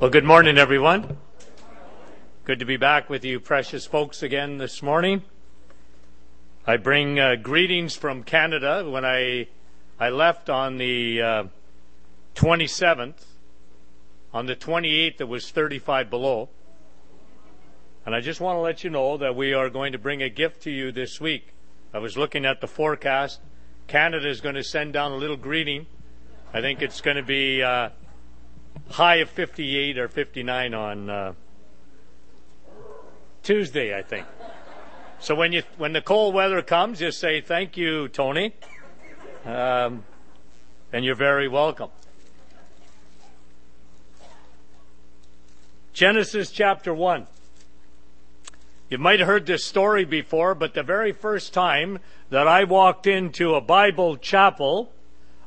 Well, good morning, everyone. Good to be back with you, precious folks, again this morning. I bring uh, greetings from Canada. When I I left on the uh, 27th, on the 28th it was 35 below, and I just want to let you know that we are going to bring a gift to you this week. I was looking at the forecast. Canada is going to send down a little greeting. I think it's going to be. Uh, high of 58 or 59 on uh, Tuesday, I think. So when you when the cold weather comes, just say thank you, Tony, um, and you're very welcome. Genesis chapter one. You might have heard this story before, but the very first time that I walked into a Bible chapel,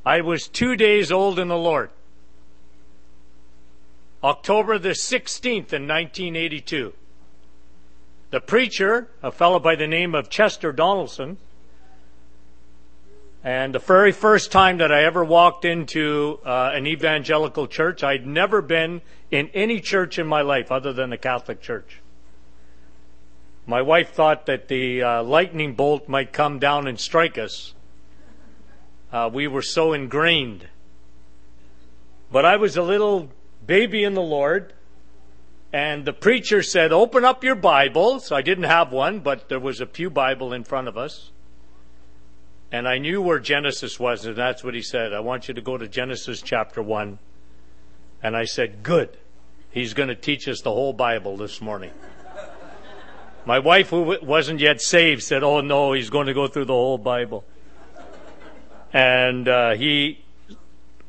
I was two days old in the Lord. October the 16th in 1982. The preacher, a fellow by the name of Chester Donaldson, and the very first time that I ever walked into uh, an evangelical church, I'd never been in any church in my life other than the Catholic Church. My wife thought that the uh, lightning bolt might come down and strike us. Uh, we were so ingrained. But I was a little baby in the Lord. And the preacher said, Open up your Bible. So I didn't have one, but there was a Pew Bible in front of us. And I knew where Genesis was, and that's what he said. I want you to go to Genesis chapter 1. And I said, Good. He's going to teach us the whole Bible this morning. My wife, who wasn't yet saved, said, Oh no, he's going to go through the whole Bible. And uh, he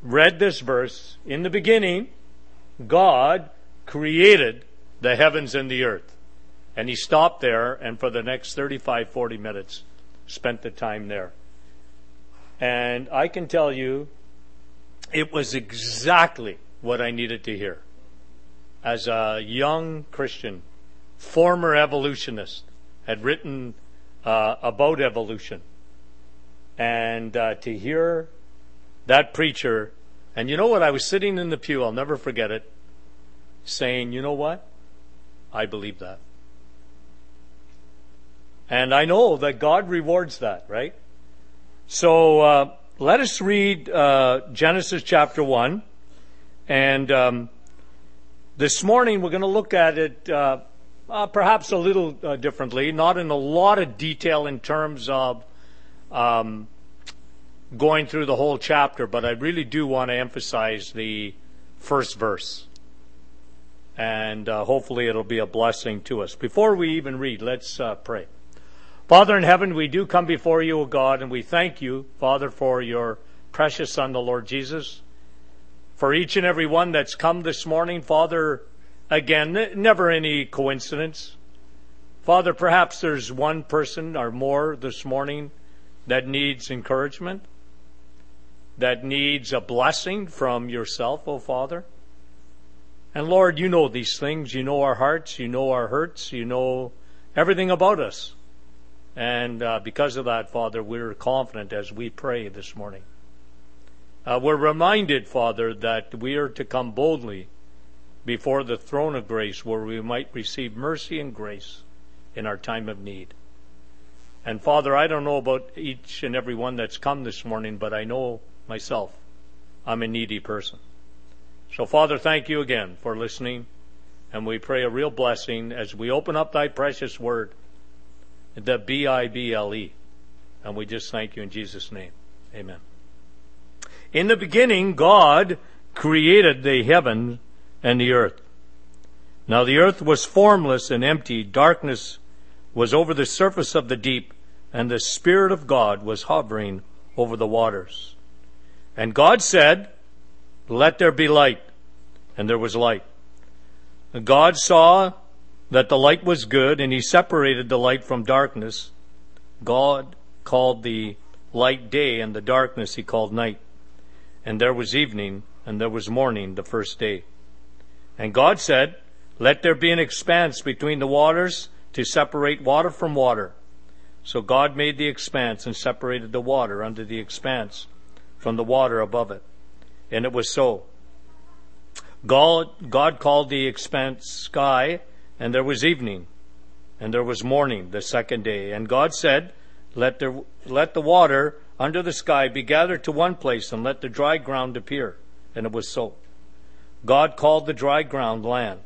read this verse In the beginning, God created the heavens and the earth. And he stopped there and for the next 35, 40 minutes spent the time there. And I can tell you, it was exactly what I needed to hear. As a young Christian, former evolutionist, had written uh, about evolution. And uh, to hear that preacher and you know what? I was sitting in the pew, I'll never forget it, saying, you know what? I believe that. And I know that God rewards that, right? So uh, let us read uh, Genesis chapter 1. And um, this morning we're going to look at it uh, uh perhaps a little uh, differently, not in a lot of detail in terms of um, going through the whole chapter, but I really do want to emphasize the first verse. And uh, hopefully it'll be a blessing to us. Before we even read, let's uh, pray. Father in heaven, we do come before you, O God, and we thank you, Father, for your precious Son, the Lord Jesus. For each and every one that's come this morning, Father, again, never any coincidence. Father, perhaps there's one person or more this morning that needs encouragement that needs a blessing from yourself, O oh Father. And Lord, you know these things. You know our hearts. You know our hurts. You know everything about us. And uh, because of that, Father, we're confident as we pray this morning. Uh, we're reminded, Father, that we are to come boldly before the throne of grace where we might receive mercy and grace in our time of need. And Father, I don't know about each and every one that's come this morning, but I know myself. I'm a needy person. So, Father, thank you again for listening, and we pray a real blessing as we open up thy precious word, the B I B L E. And we just thank you in Jesus' name. Amen. In the beginning, God created the heaven and the earth. Now the earth was formless and empty, darkness was over the surface of the deep, and the Spirit of God was hovering over the waters. And God said, Let there be light. And there was light. God saw that the light was good, and he separated the light from darkness. God called the light day, and the darkness he called night. And there was evening, and there was morning the first day. And God said, Let there be an expanse between the waters to separate water from water. So God made the expanse and separated the water under the expanse from the water above it. And it was so. God, God called the expanse sky, and there was evening, and there was morning the second day. And God said, let the, let the water under the sky be gathered to one place, and let the dry ground appear. And it was so. God called the dry ground land,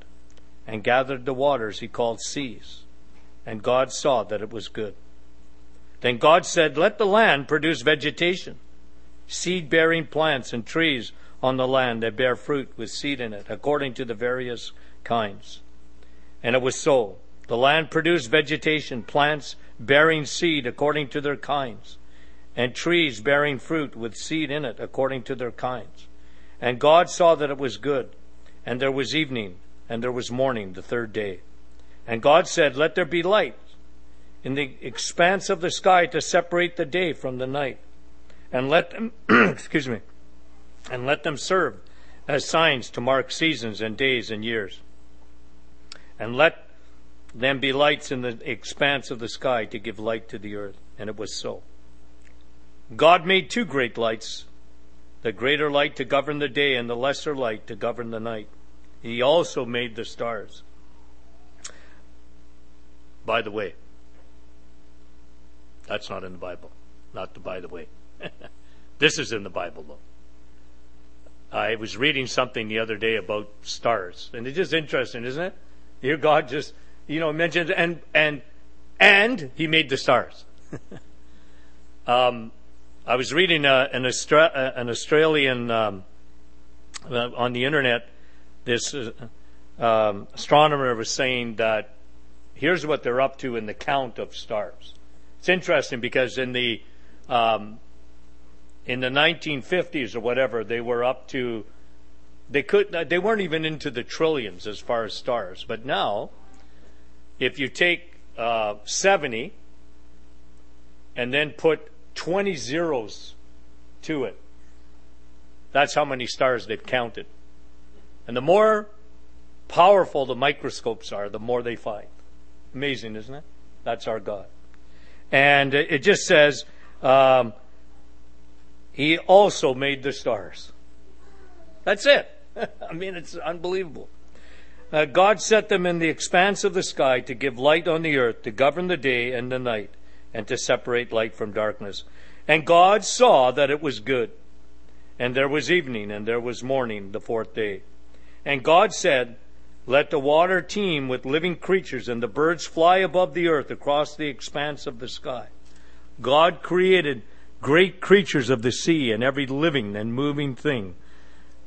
and gathered the waters he called seas. And God saw that it was good. Then God said, Let the land produce vegetation, seed bearing plants and trees on the land that bear fruit with seed in it, according to the various kinds. And it was so. The land produced vegetation, plants bearing seed according to their kinds, and trees bearing fruit with seed in it according to their kinds. And God saw that it was good. And there was evening, and there was morning the third day. And God said, Let there be light in the expanse of the sky to separate the day from the night. And let them, excuse me, and let them serve as signs to mark seasons and days and years. And let them be lights in the expanse of the sky to give light to the earth. And it was so. God made two great lights the greater light to govern the day and the lesser light to govern the night. He also made the stars. By the way, that's not in the Bible. Not the by the way. this is in the Bible, though. I was reading something the other day about stars, and it's just interesting, isn't it? Here, God just, you know, mentions and and and He made the stars. um, I was reading uh, an, Austra- uh, an Australian um, uh, on the internet. This uh, um, astronomer was saying that here's what they're up to in the count of stars. It's interesting because in the um, in the 1950s or whatever, they were up to they could they weren't even into the trillions as far as stars. But now, if you take uh, 70 and then put 20 zeros to it, that's how many stars they've counted. And the more powerful the microscopes are, the more they find. Amazing, isn't it? That's our God. And it just says, um, he also made the stars. That's it. I mean, it's unbelievable. Uh, God set them in the expanse of the sky to give light on the earth, to govern the day and the night, and to separate light from darkness. And God saw that it was good. And there was evening, and there was morning, the fourth day. And God said, Let the water teem with living creatures, and the birds fly above the earth across the expanse of the sky. God created great creatures of the sea and every living and moving thing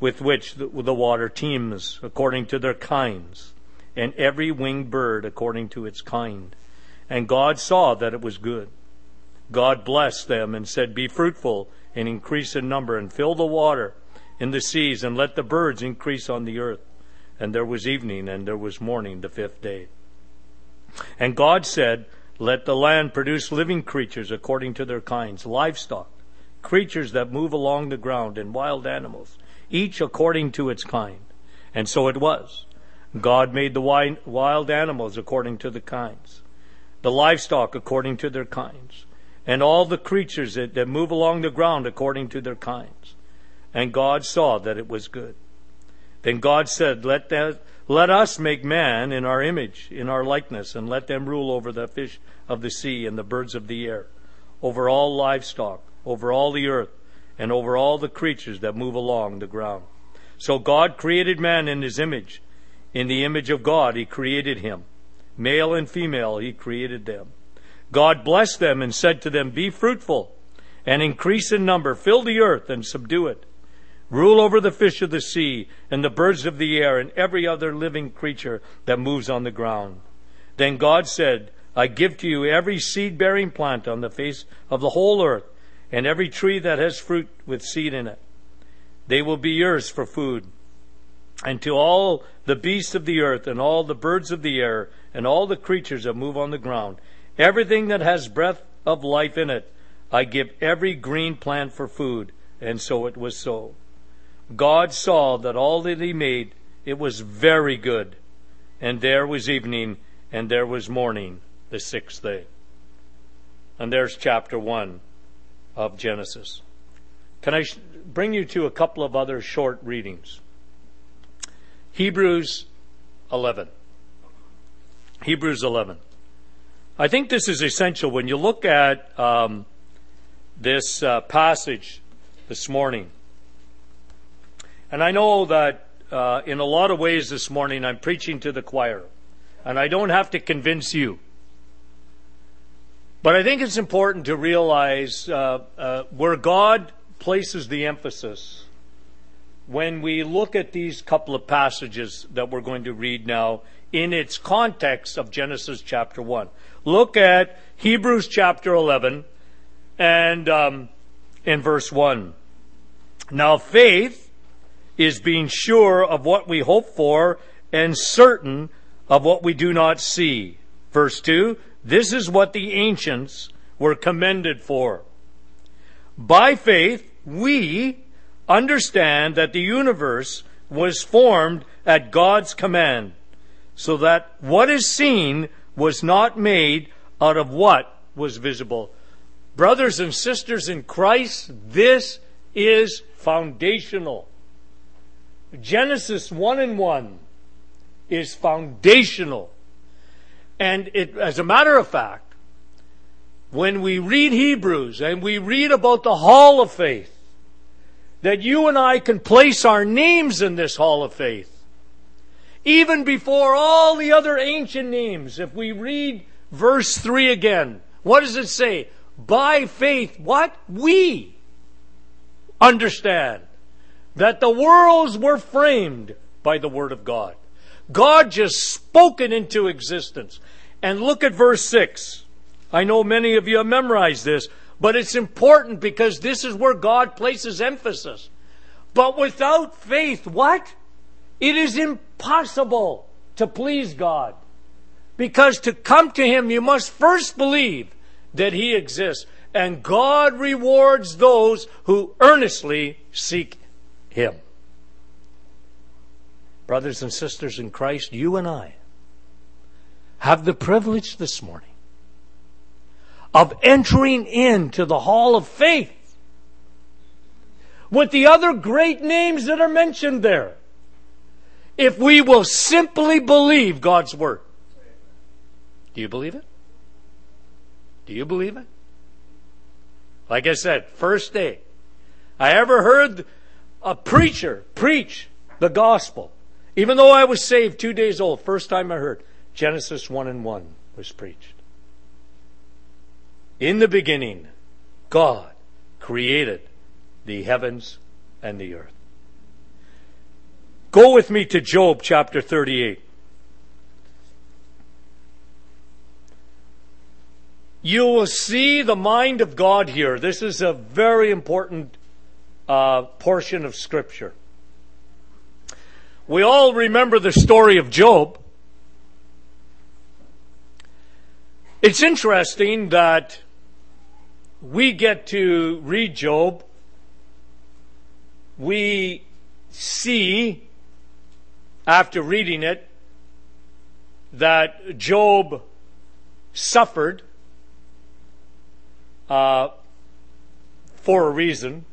with which the, water teems according to their kinds, and every winged bird according to its kind. And God saw that it was good. God blessed them and said, Be fruitful and increase in number, and fill the water in the seas, and let the birds increase on the earth. And there was evening, and there was morning the fifth day. And God said, let the land produce living creatures according to their kinds, livestock, creatures that move along the ground, and wild animals, each according to its kind. And so it was. God made the wild animals according to the kinds, the livestock according to their kinds, and all the creatures that, that move along the ground according to their kinds. And God saw that it was good. Then God said, Let that let us make man in our image, in our likeness, and let them rule over the fish of the sea and the birds of the air, over all livestock, over all the earth, and over all the creatures that move along the ground. So God created man in his image. In the image of God, he created him. Male and female, he created them. God blessed them and said to them, Be fruitful and increase in number, fill the earth and subdue it Rule over the fish of the sea and the birds of the air and every other living creature that moves on the ground. Then God said, I give to you every seed bearing plant on the face of the whole earth and every tree that has fruit with seed in it. They will be yours for food. And to all the beasts of the earth and all the birds of the air and all the creatures that move on the ground, everything that has breath of life in it, I give every green plant for food. And so it was so. God saw that all that he made, it was very good. And there was evening, and there was morning, the sixth day. And there's chapter 1 of Genesis. Can I bring you to a couple of other short readings? Hebrews 11. Hebrews 11. I think this is essential when you look at um, this uh, passage this morning. And I know that uh, in a lot of ways this morning I'm preaching to the choir, and I don't have to convince you. But I think it's important to realize uh, uh, where God places the emphasis when we look at these couple of passages that we're going to read now in its context of Genesis chapter 1. Look at Hebrews chapter 11 and um, in verse 1. Now faith is being sure of what we hope for and certain of what we do not see. Verse 2 This is what the ancients were commended for. By faith, we understand that the universe was formed at God's command, so that what is seen was not made out of what was visible. Brothers and sisters in Christ, this is foundational. Genesis 1 and 1 is foundational. And it, as a matter of fact, when we read Hebrews and we read about the hall of faith, that you and I can place our names in this hall of faith. Even before all the other ancient names, if we read verse 3 again, what does it say? By faith, what? We understand that the worlds were framed by the Word of God. God just spoke it into existence. And look at verse 6. I know many of you have memorized this. But it's important because this is where God places emphasis. But without faith, what? It is impossible to please God. Because to come to Him, you must first believe that He exists. And God rewards those who earnestly seek Him. Brothers and sisters in Christ, you and I have the privilege this morning of entering into the hall of faith with the other great names that are mentioned there. If we will simply believe God's word. Do you believe it? Do you believe it? Like I said, first day, I ever heard a preacher preach the gospel. Even though I was saved two days old, first time I heard Genesis 1 and 1 was preached. In the beginning, God created the heavens and the earth. Go with me to Job chapter 38. You will see the mind of God here. This is a very important uh, portion of Scripture. We all remember the story of Job. It's interesting that we get to read Job, we see, after reading it, that Job suffered uh, for a reason.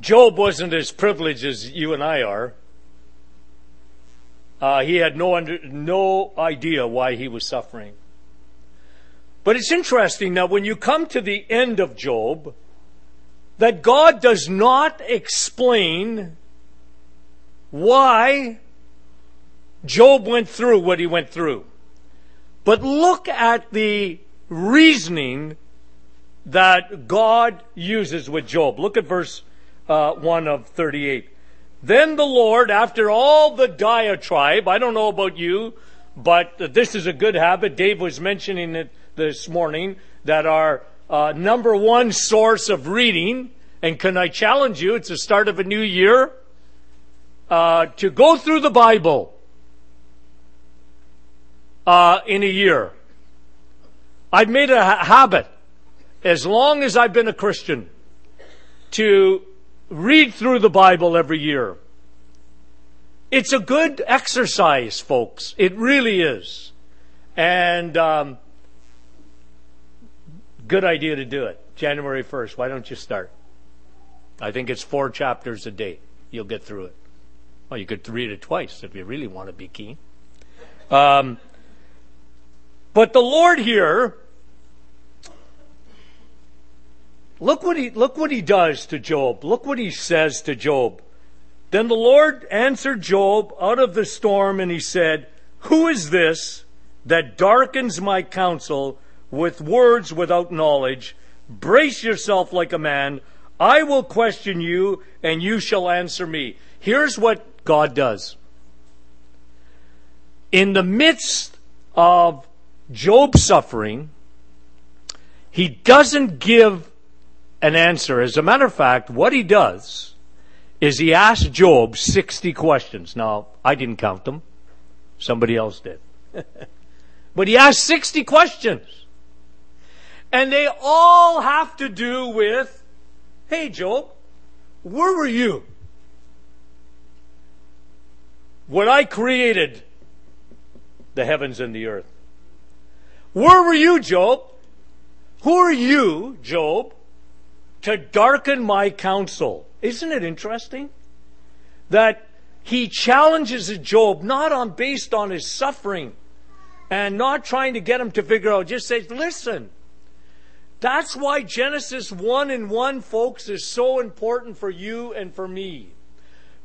Job wasn't as privileged as you and I are. Uh, he had no under, no idea why he was suffering. But it's interesting now when you come to the end of Job, that God does not explain why Job went through what he went through. But look at the reasoning that God uses with Job. Look at verse uh, 1 of 38. Then the Lord, after all the diatribe, I don't know about you, but this is a good habit. Dave was mentioning it this morning that our uh, number one source of reading. And can I challenge you? It's the start of a new year. Uh, to go through the Bible uh, in a year. I've made a ha- habit, as long as I've been a Christian, to read through the Bible every year. It's a good exercise, folks. It really is. And um, Good idea to do it. January 1st. Why don't you start? I think it's four chapters a day. You'll get through it. Well, you could read it twice if you really want to be keen. Um, but the Lord here, look what he look what he does to Job. Look what he says to Job. Then the Lord answered Job out of the storm, and he said, Who is this that darkens my counsel with words without knowledge? Brace yourself like a man. I will question you, and you shall answer me. Here's what God does. In the midst of Job's suffering, he doesn't give an answer. As a matter of fact, what he does is he asks Job 60 questions. Now, I didn't count them. Somebody else did. but he asked 60 questions. And they all have to do with, hey Job, where were you? When I created the heavens and the earth. Where were you, Job? Who are you, Job, to darken my counsel? Isn't it interesting that he challenges Job not on based on his suffering and not trying to get him to figure out, just says, listen. That's why Genesis 1 and 1, folks, is so important for you and for me.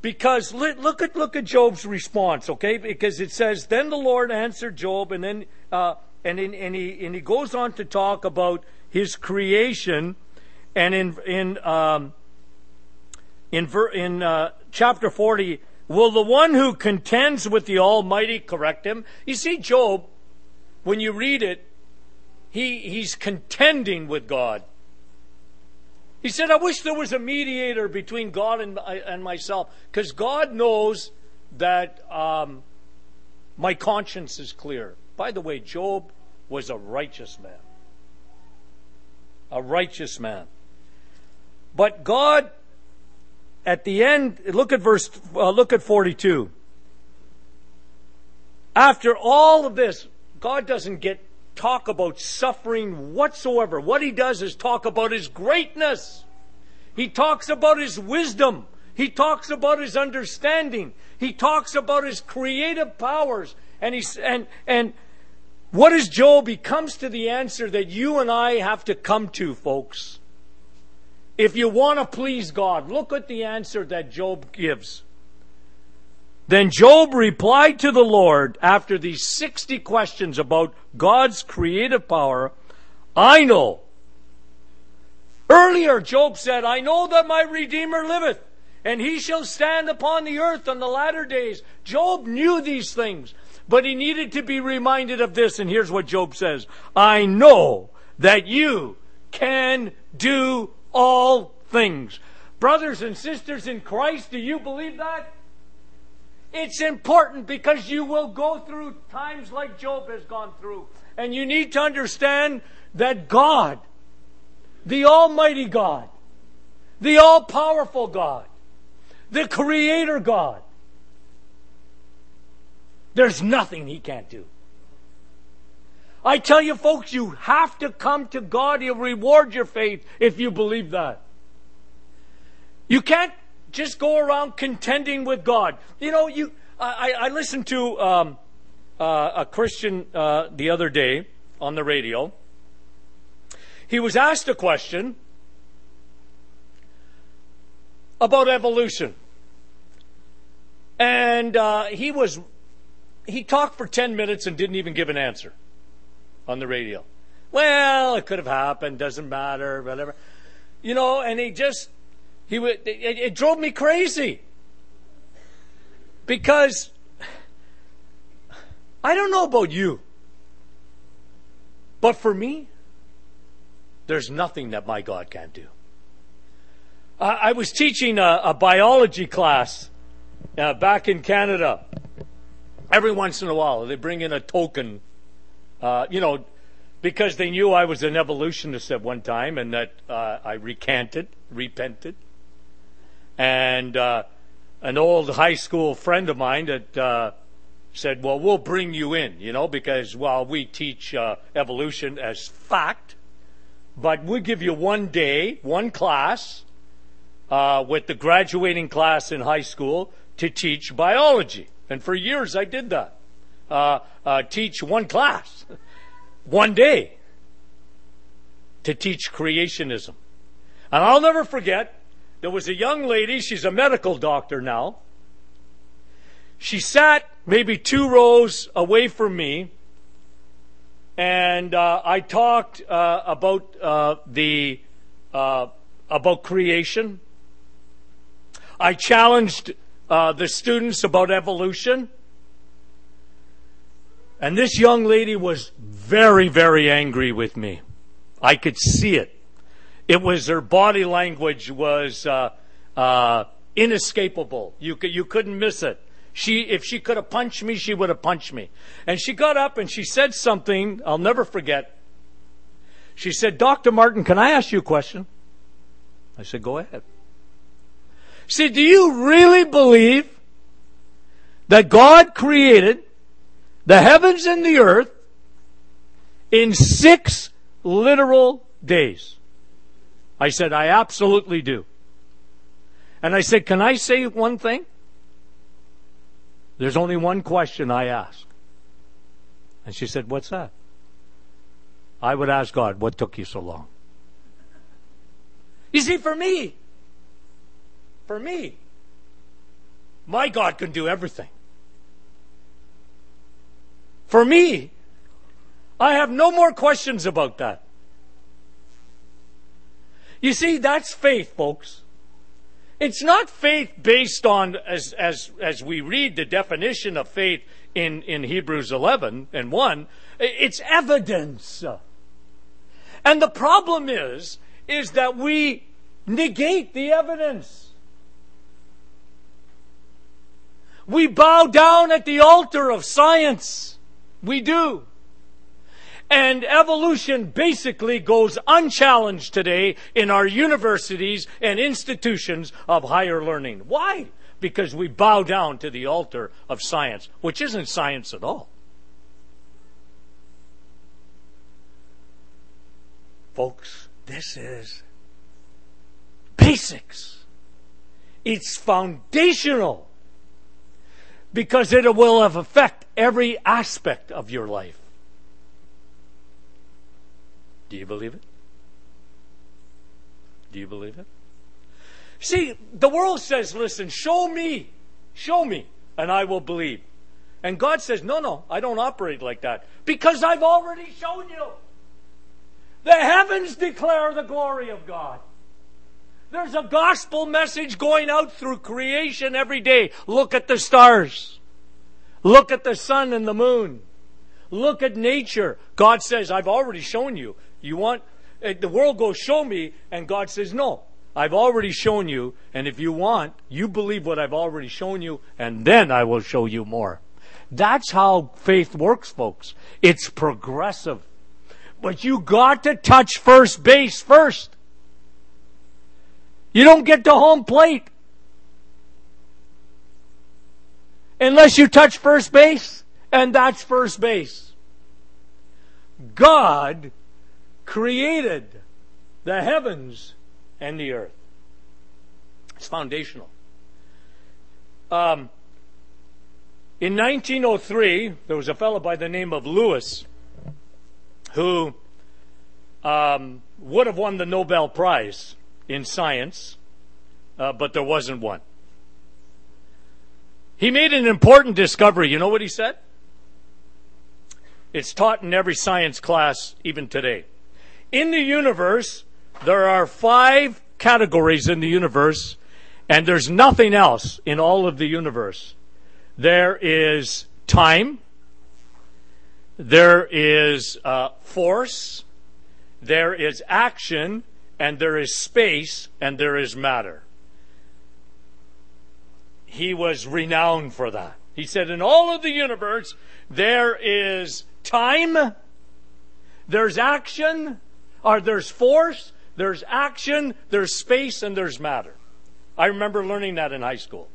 Because look at look at Job's response, okay? Because it says, "Then the Lord answered Job," and then uh, and in, and he and he goes on to talk about his creation, and in in um, in ver, in uh, chapter forty, will the one who contends with the Almighty correct him? You see, Job, when you read it, he he's contending with God. He said, I wish there was a mediator between God and, and myself, because God knows that um, my conscience is clear. By the way, Job was a righteous man. A righteous man. But God, at the end, look at verse, uh, look at 42. After all of this, God doesn't get talk about suffering whatsoever. What he does is talk about his greatness. He talks about his wisdom. He talks about his understanding. He talks about his creative powers. And he's, and, and what is Job? He comes to the answer that you and I have to come to, folks. If you want to please God, look at the answer that Job gives. Then Job replied to the Lord after these 60 questions about God's creative power I know. Earlier, Job said, I know that my Redeemer liveth, and he shall stand upon the earth on the latter days. Job knew these things, but he needed to be reminded of this, and here's what Job says I know that you can do all things. Brothers and sisters in Christ, do you believe that? It's important because you will go through times like Job has gone through. And you need to understand that God, the Almighty God, the all powerful God, the Creator God, there's nothing He can't do. I tell you, folks, you have to come to God. He'll reward your faith if you believe that. You can't just go around contending with God. You know, you. I, I listened to um, uh, a Christian uh, the other day on the radio. He was asked a question about evolution, and uh, he was he talked for ten minutes and didn't even give an answer on the radio. Well, it could have happened. Doesn't matter. Whatever. You know, and he just he would, it, it drove me crazy. Because I don't know about you, but for me, there's nothing that my God can't do. I was teaching a, a biology class uh, back in Canada. Every once in a while, they bring in a token, uh, you know, because they knew I was an evolutionist at one time and that uh, I recanted, repented and uh, an old high school friend of mine that uh, said, "Well, we'll bring you in," you know, because while we teach uh, evolution as fact, but we give you one day, one class, with the graduating class in high school to teach biology. And for years I did that. Uh, uh, teach one class, one day, to teach creationism. And I'll never forget, there was a young lady, she's a medical doctor now. She sat maybe two rows away from me, and uh, I talked uh, about uh, the uh, about creation. I challenged uh, the students about evolution. And this young lady was very, very angry with me. I could see it. It was her body language was uh, uh, inescapable. You could, you couldn't miss it. She, if she could have punched me, she would have punched me. And she got up and she said something I'll never forget. She said, Dr. Martin, can I ask you a question? I said, go ahead. See, do you really believe that God created the heavens and the earth in six literal days? I said, I absolutely do. And I said, can I say one thing? There's only one question I ask. And she said, what's that? I would ask God, what took you so long? You see, for me, for me, my God can do everything. For me, I have no more questions about that. You see, that's faith, folks. It's not faith based on, as, as, as we read the definition of faith in, in Hebrews 11 and 1, it's evidence. And the problem is, is that we negate the evidence. We bow down at the altar of science. We do. And evolution basically goes unchallenged today in our universities and institutions of higher learning. Why? Because we bow down to the altar of science, which isn't science at all. Folks, this is basics. It's foundational because it will have effect every aspect of your life. Do you believe it? Do you believe it? See, the world says, listen, show me, show me, and I will believe. And God says, no, no, I don't operate like that because I've already shown you. The heavens declare the glory of God. There's a gospel message going out through creation every day. Look at the stars. Look at the sun and the moon. Look at nature. God says, I've already shown you. You want, eh, the world goes, show me, and God says, no. I've already shown you, and if you want, you believe what I've already shown you, and then I will show you more. That's how faith works, folks. It's progressive. But you got to touch first base first. You don't get to home plate unless you touch first base, and that's first base. God created the heavens and the earth. It's foundational. Um, in 1903, there was a fellow by the name of Lewis who um, would have won the Nobel Prize in science, uh, but there wasn't one. He made an important discovery. You know what he said? It's taught in every science class even today. In the universe, there are five categories in the universe, and there's nothing else in all of the universe. There is time, there is uh, force, there is action, and there is space and there is matter. He was renowned for that. He said, in all of the universe, there is time, there's action, or there's force, there's action, there's space, and there's matter. I remember learning that in high school.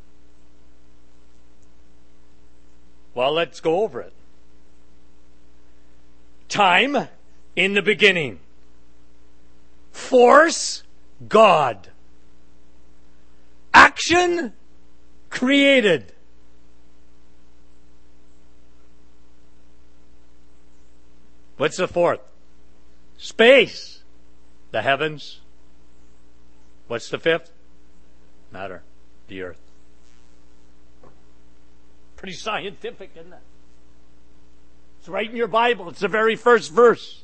Well, let's go over it. Time in the beginning. Force, God. action created. What's the fourth? Space. The heavens. What's the fifth? Matter. The earth. Pretty scientific, isn't it? It's right in your Bible. It's the very first verse.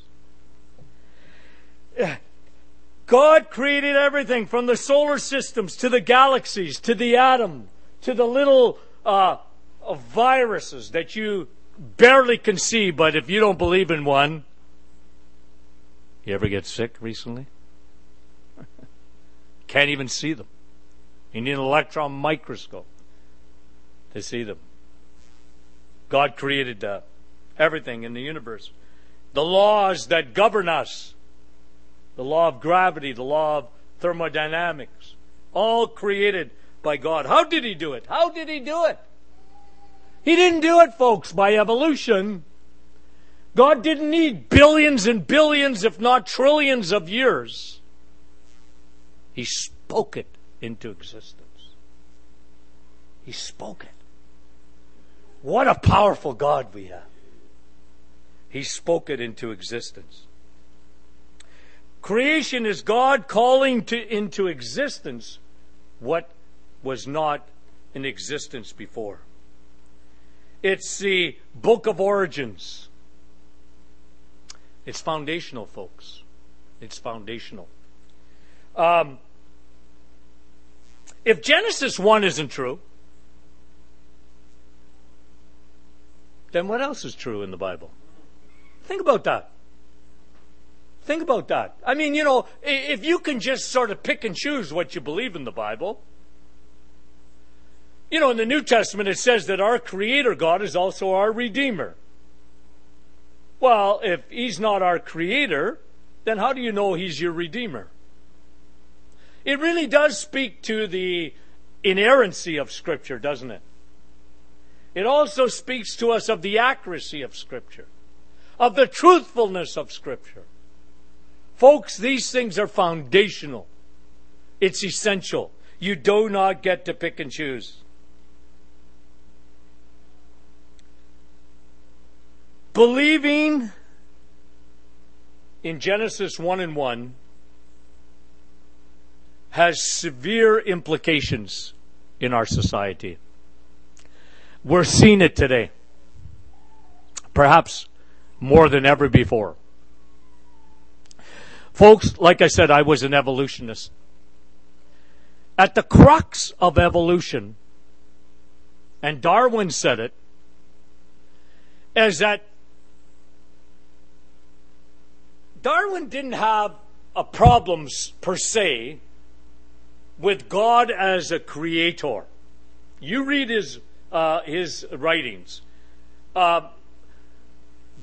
God created everything from the solar systems to the galaxies to the atom to the little uh, viruses that you barely can see, but if you don't believe in one, you ever get sick recently? Can't even see them. You need an electron microscope to see them. God created uh, everything in the universe. The laws that govern us, the law of gravity, the law of thermodynamics, all created by God. How did He do it? How did He do it? He didn't do it, folks, by evolution. God didn't need billions and billions, if not trillions of years. He spoke it into existence. He spoke it. What a powerful God we have. He spoke it into existence. Creation is God calling to, into existence what was not in existence before. It's the book of origins. It's foundational, folks. It's foundational. Um, if Genesis 1 isn't true, then what else is true in the Bible? Think about that. Think about that. I mean, you know, if you can just sort of pick and choose what you believe in the Bible, you know, in the New Testament it says that our Creator God is also our Redeemer. Well, if He's not our Creator, then how do you know He's your Redeemer? It really does speak to the inerrancy of Scripture, doesn't it? It also speaks to us of the accuracy of Scripture, of the truthfulness of Scripture. Folks, these things are foundational. It's essential. You do not get to pick and choose. Believing in Genesis 1 and 1 has severe implications in our society. We're seeing it today, perhaps more than ever before. Folks, like I said, I was an evolutionist. At the crux of evolution, and Darwin said it, is that Darwin didn't have a problem per se with God as a creator. You read his uh, his writings. Uh,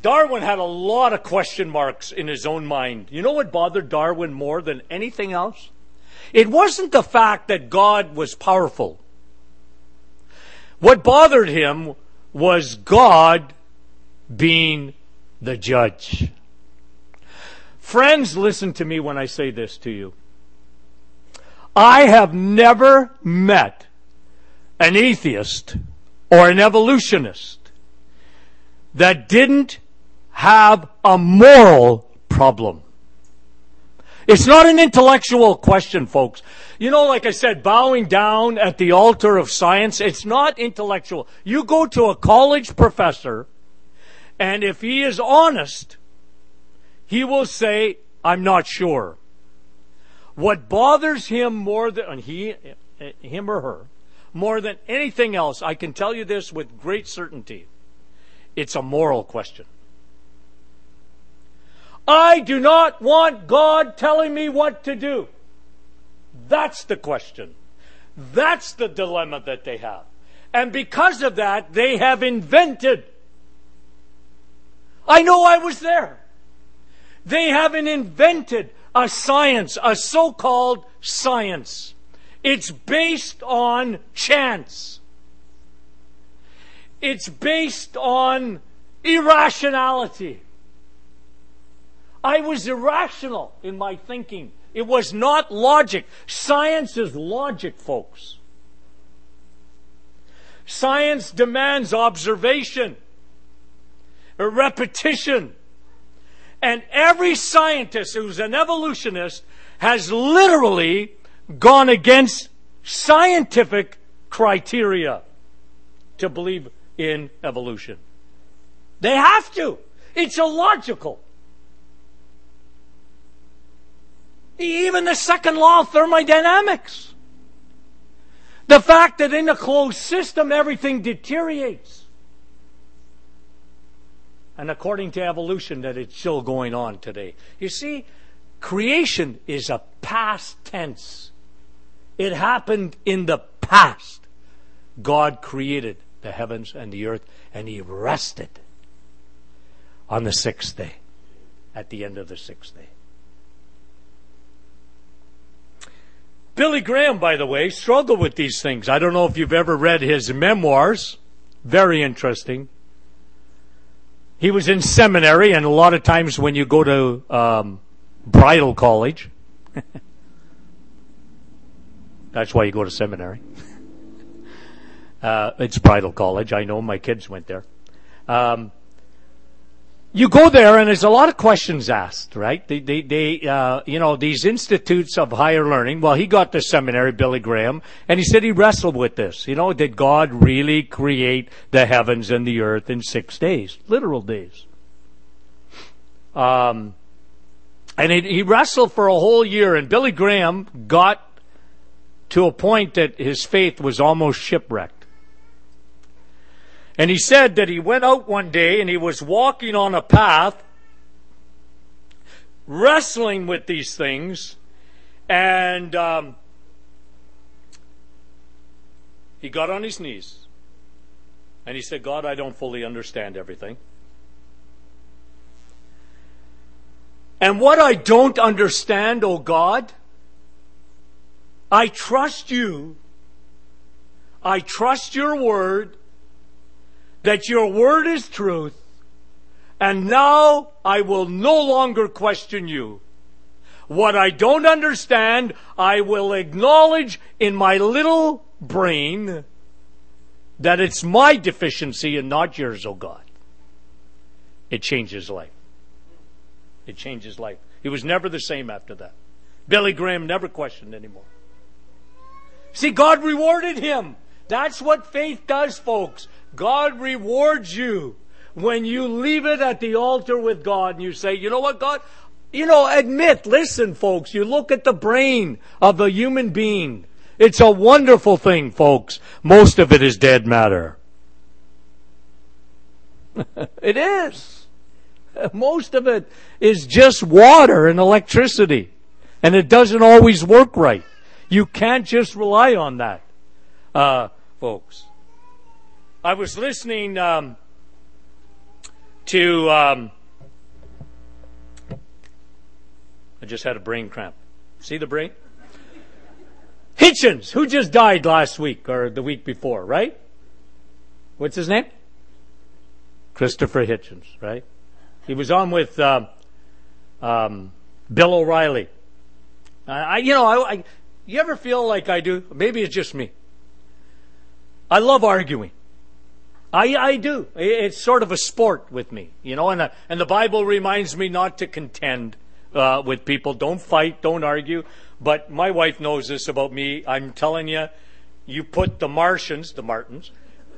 Darwin had a lot of question marks in his own mind. You know what bothered Darwin more than anything else? It wasn't the fact that God was powerful. What bothered him was God being the judge. Friends, listen to me when I say this to you. I have never met an atheist or an evolutionist that didn't have a moral problem. It's not an intellectual question, folks. You know, like I said, bowing down at the altar of science, it's not intellectual. You go to a college professor, and if he is honest, he will say, I'm not sure. What bothers him more than he, him or her, more than anything else, I can tell you this with great certainty. It's a moral question. I do not want God telling me what to do. That's the question. That's the dilemma that they have. And because of that, they have invented. I know I was there. They haven't invented a science, a so called science. It's based on chance. It's based on irrationality. I was irrational in my thinking. It was not logic. Science is logic, folks. Science demands observation, repetition. And every scientist who's an evolutionist has literally gone against scientific criteria to believe in evolution. They have to. It's illogical. Even the second law of thermodynamics. The fact that in a closed system everything deteriorates. And according to evolution, that it's still going on today. You see, creation is a past tense. It happened in the past. God created the heavens and the earth, and He rested on the sixth day, at the end of the sixth day. Billy Graham, by the way, struggled with these things. I don't know if you've ever read his memoirs. Very interesting. He was in seminary, and a lot of times when you go to um, bridal college, that's why you go to seminary. uh, it's bridal college. I know my kids went there. Um, you go there and there's a lot of questions asked, right? They, they, they uh, you know, these institutes of higher learning. Well, he got to seminary, Billy Graham, and he said he wrestled with this. You know, did God really create the heavens and the earth in six days, literal days? Um, and he, he wrestled for a whole year, and Billy Graham got to a point that his faith was almost shipwrecked. And he said that he went out one day and he was walking on a path, wrestling with these things, and um, he got on his knees and he said, God, I don't fully understand everything. And what I don't understand, oh God, I trust you. I trust your word that your word is truth, and now I will no longer question you. What I don't understand, I will acknowledge in my little brain that it's my deficiency and not yours, oh God. It changes life. It changes life. He was never the same after that. Billy Graham never questioned anymore. See, God rewarded him. That's what faith does, folks. God rewards you when you leave it at the altar with God and you say, you know what, God? You know, admit, listen, folks, you look at the brain of a human being. It's a wonderful thing, folks. Most of it is dead matter. it is. Most of it is just water and electricity. And it doesn't always work right. You can't just rely on that, uh, folks. I was listening um, to. Um, I just had a brain cramp. See the brain? Hitchens, who just died last week or the week before, right? What's his name? Christopher Hitchens, right? He was on with uh, um, Bill O'Reilly. I, you know, I, I, you ever feel like I do? Maybe it's just me. I love arguing. I, I do. It's sort of a sport with me, you know, and, uh, and the Bible reminds me not to contend uh, with people. Don't fight, don't argue. But my wife knows this about me. I'm telling you, you put the Martians, the Martins,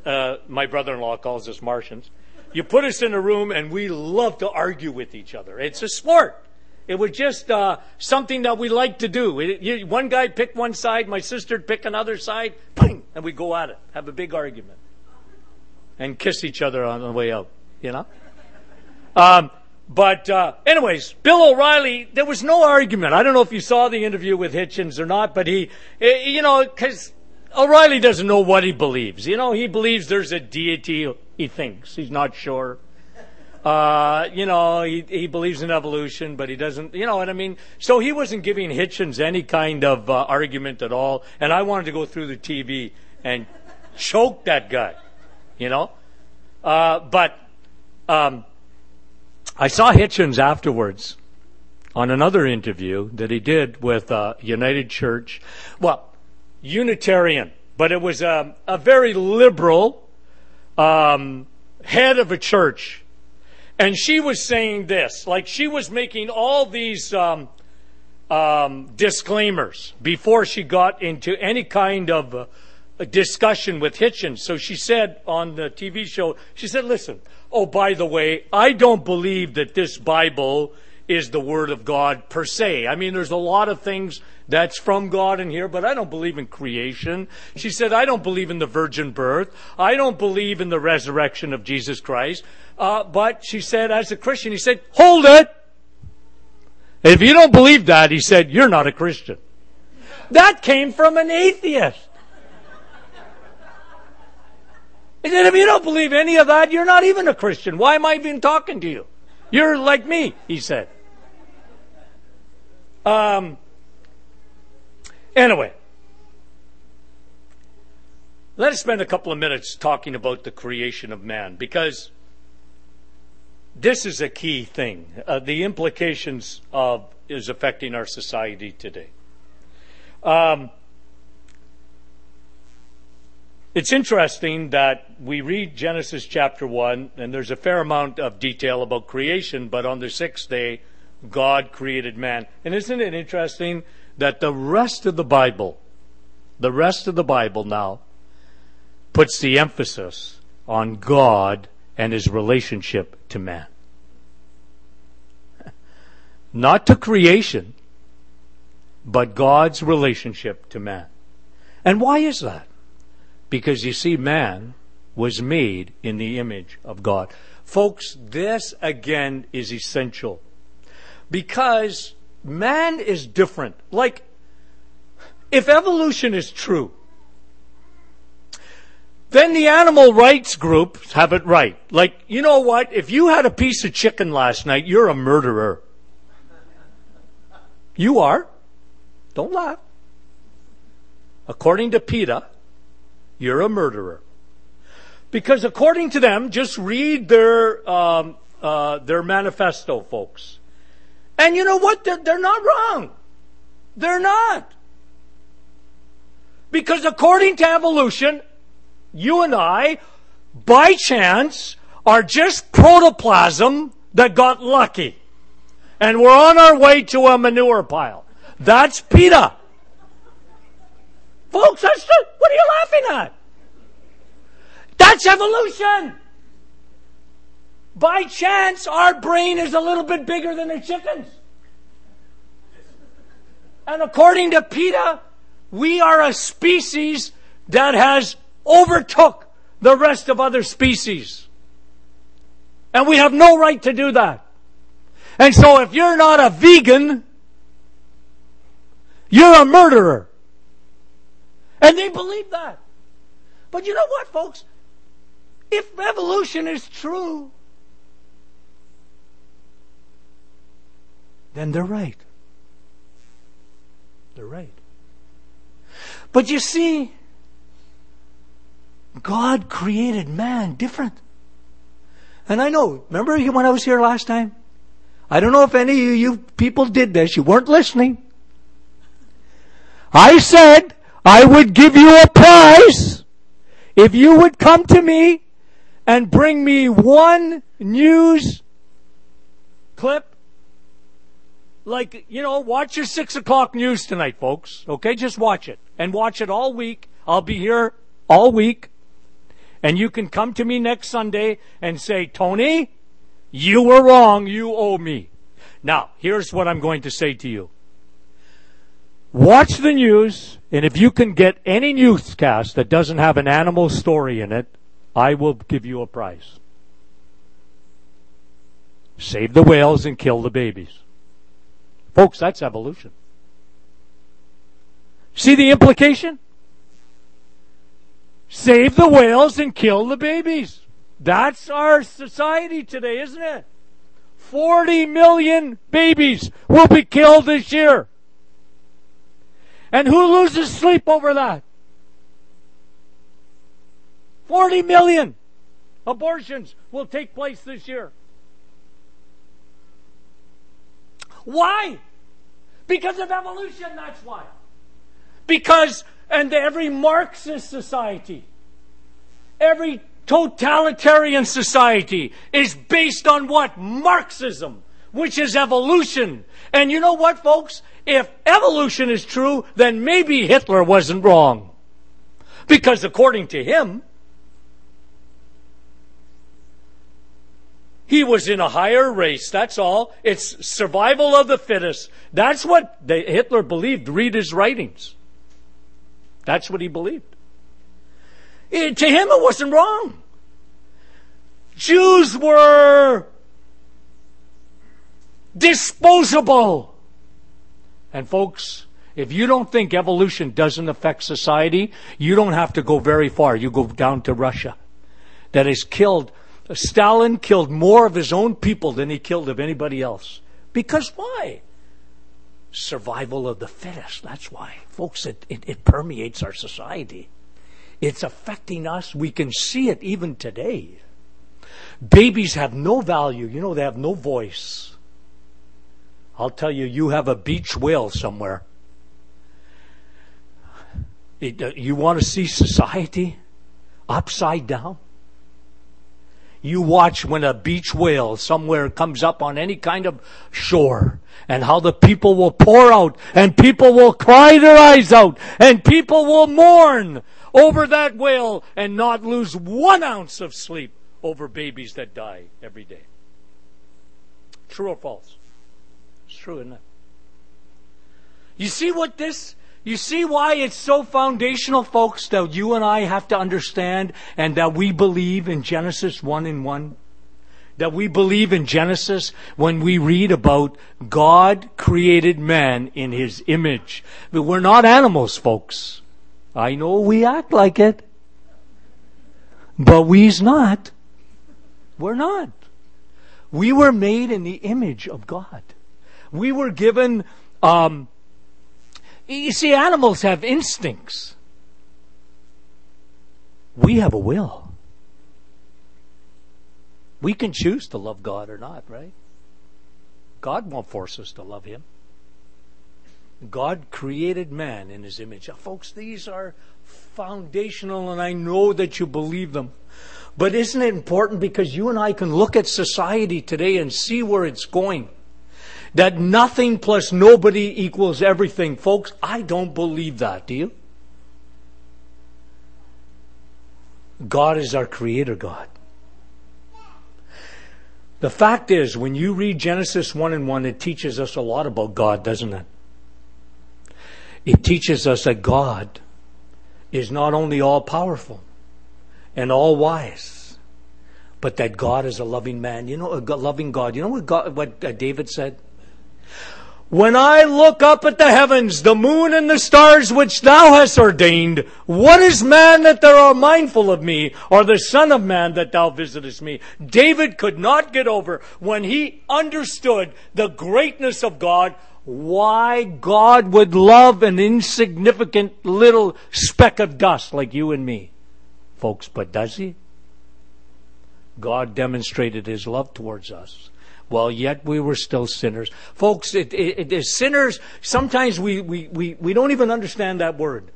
uh, my brother in law calls us Martians, you put us in a room and we love to argue with each other. It's a sport. It was just uh, something that we like to do. It, you, one guy pick one side, my sister pick another side, bang, and we go at it, have a big argument and kiss each other on the way out, you know? Um, but, uh, anyways, Bill O'Reilly, there was no argument. I don't know if you saw the interview with Hitchens or not, but he, eh, you know, because O'Reilly doesn't know what he believes. You know, he believes there's a deity, he thinks. He's not sure. Uh, you know, he, he believes in evolution, but he doesn't, you know what I mean? So he wasn't giving Hitchens any kind of uh, argument at all, and I wanted to go through the TV and choke that guy you know? Uh, but um, I saw Hitchens afterwards on another interview that he did with uh, United Church. Well, Unitarian but it was a, a very liberal um, head of a church. And she was saying this, like she was making all these um, um, disclaimers before she got into any kind of uh, a discussion with Hitchens. So she said on the TV show, she said, listen, oh, by the way, I don't believe that this Bible is the Word of God per se. I mean, there's a lot of things that's from God in here, but I don't believe in creation. She said, I don't believe in the virgin birth. I don't believe in the resurrection of Jesus Christ. Uh, but she said, as a Christian, he said, hold it! If you don't believe that, he said, you're not a Christian. That came from an atheist. He said, if you don't believe any of that, you're not even a Christian. Why am I even talking to you? You're like me, he said. Um, anyway, let us spend a couple of minutes talking about the creation of man because this is a key thing. Uh, the implications of is affecting our society today. Um, it's interesting that we read Genesis chapter 1, and there's a fair amount of detail about creation, but on the sixth day, God created man. And isn't it interesting that the rest of the Bible, the rest of the Bible now, puts the emphasis on God and his relationship to man? Not to creation, but God's relationship to man. And why is that? Because you see, man was made in the image of God. Folks, this again is essential. Because man is different. Like, if evolution is true, then the animal rights groups have it right. Like, you know what? If you had a piece of chicken last night, you're a murderer. You are. Don't laugh. According to PETA, you're a murderer. Because according to them, just read their, um, uh, their manifesto, folks. And you know what? They're, they're not wrong. They're not. Because according to evolution, you and I, by chance, are just protoplasm that got lucky. And we're on our way to a manure pile. That's PETA. Folks, that's the, what are you laughing at? That's evolution. By chance, our brain is a little bit bigger than the chickens. And according to PETA, we are a species that has overtook the rest of other species. And we have no right to do that. And so if you're not a vegan, you're a murderer. And they believe that. But you know what, folks? If evolution is true, then they're right. They're right. But you see, God created man different. And I know, remember when I was here last time? I don't know if any of you people did this. You weren't listening. I said I would give you a prize if you would come to me and bring me one news clip. Like, you know, watch your six o'clock news tonight, folks. Okay? Just watch it. And watch it all week. I'll be here all week. And you can come to me next Sunday and say, Tony, you were wrong. You owe me. Now, here's what I'm going to say to you. Watch the news, and if you can get any newscast that doesn't have an animal story in it, I will give you a prize. Save the whales and kill the babies. Folks, that's evolution. See the implication? Save the whales and kill the babies. That's our society today, isn't it? 40 million babies will be killed this year. And who loses sleep over that? 40 million abortions will take place this year. Why? Because of evolution, that's why. Because And every Marxist society, every totalitarian society is based on what? Marxism, which is evolution. And you know what, folks? If evolution is true, then maybe Hitler wasn't wrong. Because according to him, he was in a higher race. That's all. It's survival of the fittest. That's what Hitler believed. Read his writings. That's what he believed. It, to him, it wasn't wrong. Jews were disposable. And folks, if you don't think evolution doesn't affect society, you don't have to go very far. You go down to Russia. That has killed, Stalin killed more of his own people than he killed of anybody else. Because why? Survival of the fittest. That's why. Folks, it, it, it permeates our society. It's affecting us. We can see it even today. Babies have no value. You know, they have no voice. I'll tell you, you have a beach whale somewhere. Uh, you want to see society upside down? You watch when a beach whale somewhere comes up on any kind of shore and how the people will pour out and people will cry their eyes out and people will mourn over that whale and not lose one ounce of sleep over babies that die every day. True or false? True, it? You see what this, you see why it's so foundational, folks, that you and I have to understand and that we believe in Genesis 1 and 1? That we believe in Genesis when we read about God created man in his image. But we're not animals, folks. I know we act like it. But we's not. We're not. We were made in the image of God. We were given, um, you see, animals have instincts. We have a will. We can choose to love God or not, right? God won't force us to love Him. God created man in His image. Now, folks, these are foundational, and I know that you believe them. But isn't it important because you and I can look at society today and see where it's going? That nothing plus nobody equals everything. Folks, I don't believe that. Do you? God is our creator God. The fact is, when you read Genesis 1 and 1, it teaches us a lot about God, doesn't it? It teaches us that God is not only all powerful, and all wise, but that God is a loving man. You know, a loving God. You know what, God, what uh, David said? When I look up at the heavens, the moon and the stars which thou hast ordained, what is man that thou art mindful of me, or the son of man that thou visitest me? David could not get over when he understood the greatness of God, why God would love an insignificant little speck of dust like you and me folks, but does he? God demonstrated his love towards us. While yet we were still sinners. Folks, it, it, it sinners, sometimes we, we, we, we don't even understand that word.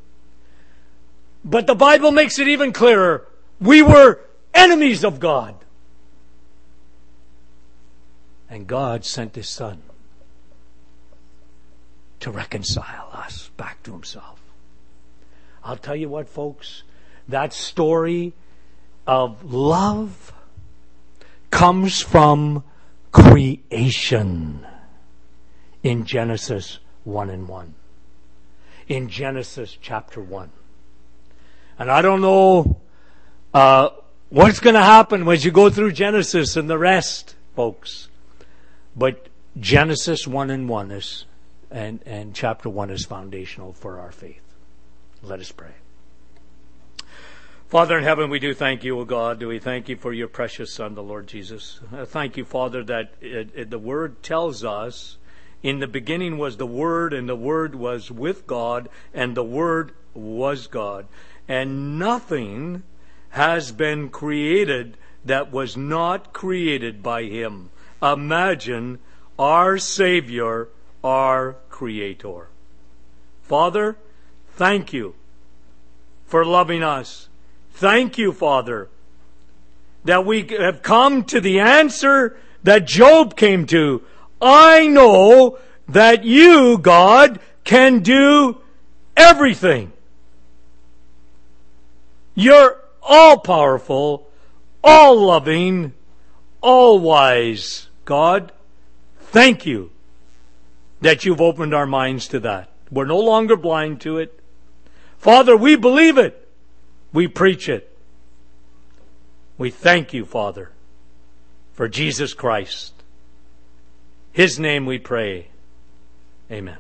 But the Bible makes it even clearer. We were enemies of God. And God sent His Son to reconcile us back to Himself. I'll tell you what, folks, that story of love comes from creation in Genesis 1 and 1. In Genesis chapter 1. And I don't know uh, what's going to happen as you go through Genesis and the rest, folks. But Genesis 1 and 1 is, and, and chapter 1 is foundational for our faith. Let us pray. Father in heaven, we do thank you, O God. Do we thank you for your precious Son, the Lord Jesus. Thank you, Father, that it, it, the Word tells us in the beginning was the Word, and the Word was with God, and the Word was God. And nothing has been created that was not created by Him. Imagine our Savior, our Creator. Father, thank you for loving us. Thank you, Father, that we have come to the answer that Job came to. I know that you, God, can do everything. You're all powerful, all loving, all wise. God, thank you that you've opened our minds to that. We're no longer blind to it. Father, we believe it. We preach it. We thank you, Father, for Jesus Christ. His name we pray. Amen.